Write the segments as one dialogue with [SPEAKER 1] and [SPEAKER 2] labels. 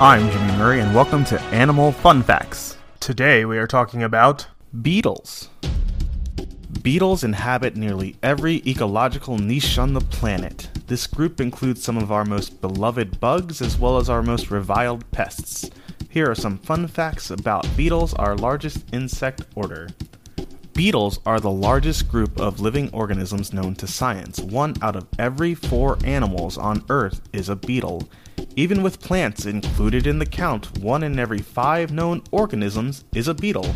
[SPEAKER 1] I'm Jimmy Murray, and welcome to Animal Fun Facts. Today we are talking about beetles. Beetles inhabit nearly every ecological niche on the planet. This group includes some of our most beloved bugs as well as our most reviled pests. Here are some fun facts about beetles, our largest insect order. Beetles are the largest group of living organisms known to science. One out of every four animals on Earth is a beetle. Even with plants included in the count, one in every five known organisms is a beetle.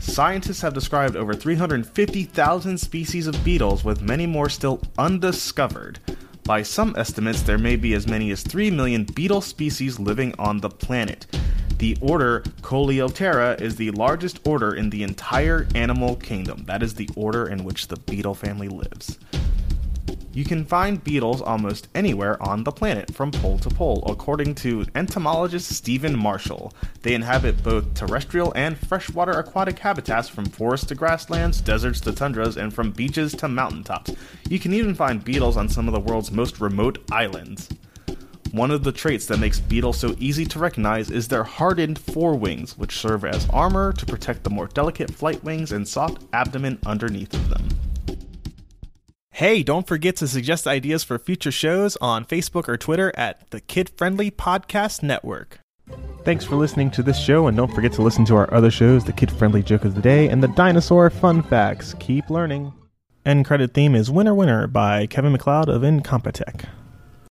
[SPEAKER 1] Scientists have described over 350,000 species of beetles, with many more still undiscovered. By some estimates, there may be as many as 3 million beetle species living on the planet. The order Coleoptera is the largest order in the entire animal kingdom. That is the order in which the beetle family lives. You can find beetles almost anywhere on the planet, from pole to pole, according to entomologist Stephen Marshall. They inhabit both terrestrial and freshwater aquatic habitats from forests to grasslands, deserts to tundras, and from beaches to mountaintops. You can even find beetles on some of the world's most remote islands. One of the traits that makes beetles so easy to recognize is their hardened forewings, which serve as armor to protect the more delicate flight wings and soft abdomen underneath them. Hey, don't forget to suggest ideas for future shows on Facebook or Twitter at the Kid Friendly Podcast Network. Thanks for listening to this show, and don't forget to listen to our other shows the Kid Friendly Joke of the Day and the Dinosaur Fun Facts. Keep learning. End credit theme is Winner Winner by Kevin MacLeod of Incompetech.